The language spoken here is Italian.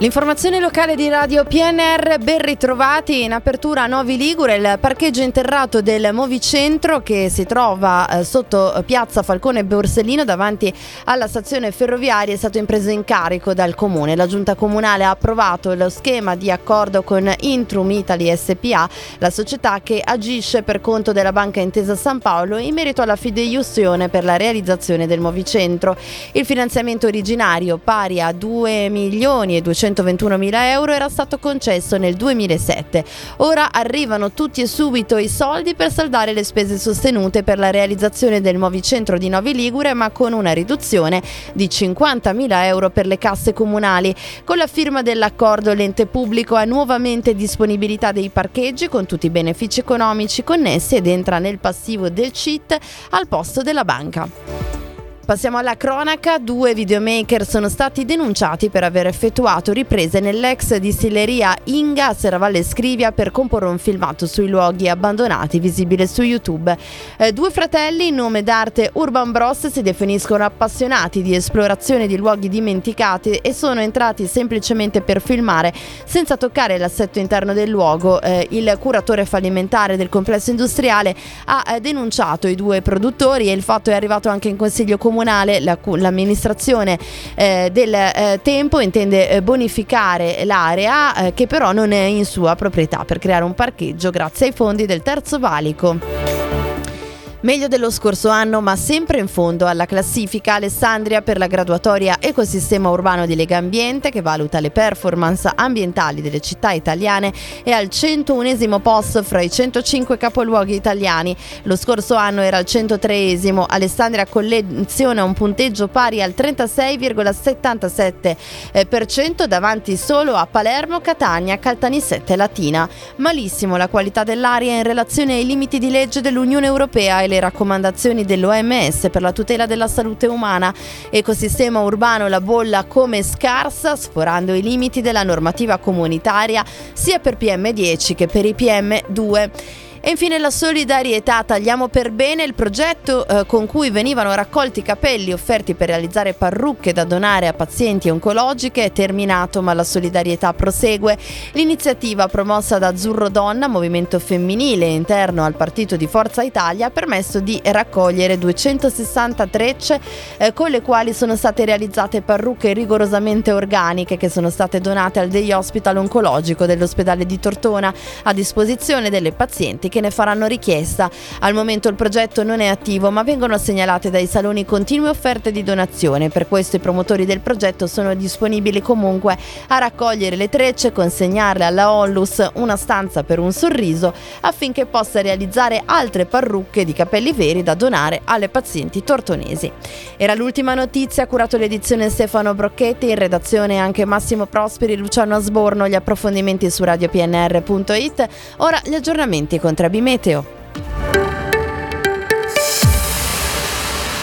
L'informazione locale di Radio PNR, ben ritrovati in apertura a Novi Ligure, il parcheggio interrato del Movicentro che si trova eh, sotto piazza Falcone Borsellino davanti alla stazione ferroviaria è stato impreso in carico dal comune. La giunta comunale ha approvato lo schema di accordo con Intrum Italy SPA, la società che agisce per conto della Banca Intesa San Paolo in merito alla fideiussione per la realizzazione del Movicentro. Il finanziamento originario pari a 2 milioni e 200 121.000 euro era stato concesso nel 2007. Ora arrivano tutti e subito i soldi per saldare le spese sostenute per la realizzazione del Movicentro di Novi Ligure, ma con una riduzione di 50.000 euro per le casse comunali. Con la firma dell'accordo l'ente pubblico ha nuovamente disponibilità dei parcheggi con tutti i benefici economici connessi ed entra nel passivo del CIT al posto della banca. Passiamo alla cronaca. Due videomaker sono stati denunciati per aver effettuato riprese nell'ex distilleria Inga a Serravalle Scrivia per comporre un filmato sui luoghi abbandonati visibile su YouTube. Eh, due fratelli in nome d'arte Urban Bros si definiscono appassionati di esplorazione di luoghi dimenticati e sono entrati semplicemente per filmare senza toccare l'assetto interno del luogo. Eh, il curatore fallimentare del complesso industriale ha eh, denunciato i due produttori e il fatto è arrivato anche in consiglio comunale comunale, la, l'amministrazione eh, del eh, tempo intende eh, bonificare l'area eh, che però non è in sua proprietà per creare un parcheggio grazie ai fondi del Terzo Valico. Meglio dello scorso anno, ma sempre in fondo alla classifica Alessandria per la graduatoria Ecosistema Urbano di Lega Ambiente che valuta le performance ambientali delle città italiane e al 101 posto fra i 105 capoluoghi italiani. Lo scorso anno era al 103esimo. Alessandria colleziona un punteggio pari al 36,77% davanti solo a Palermo, Catania, Caltanissette e Latina. Malissimo la qualità dell'aria in relazione ai limiti di legge dell'Unione Europea e le raccomandazioni dell'OMS per la tutela della salute umana. Ecosistema urbano la bolla come scarsa, sforando i limiti della normativa comunitaria sia per PM10 che per i PM2. E infine la solidarietà, tagliamo per bene il progetto eh, con cui venivano raccolti capelli offerti per realizzare parrucche da donare a pazienti oncologiche è terminato ma la solidarietà prosegue. L'iniziativa promossa da Azzurro Donna, movimento femminile interno al partito di Forza Italia, ha permesso di raccogliere 260 trecce eh, con le quali sono state realizzate parrucche rigorosamente organiche che sono state donate al Day Hospital oncologico dell'ospedale di Tortona a disposizione delle pazienti che ne faranno richiesta. Al momento il progetto non è attivo, ma vengono segnalate dai saloni continue offerte di donazione. Per questo i promotori del progetto sono disponibili comunque a raccogliere le trecce consegnarle alla Onlus, una stanza per un sorriso, affinché possa realizzare altre parrucche di capelli veri da donare alle pazienti tortonesi. Era l'ultima notizia, ha curato l'edizione Stefano Brocchetti, in redazione anche Massimo Prosperi, Luciano Asborno, gli approfondimenti su radiopnr.it. Ora gli aggiornamenti con Trebi Meteo.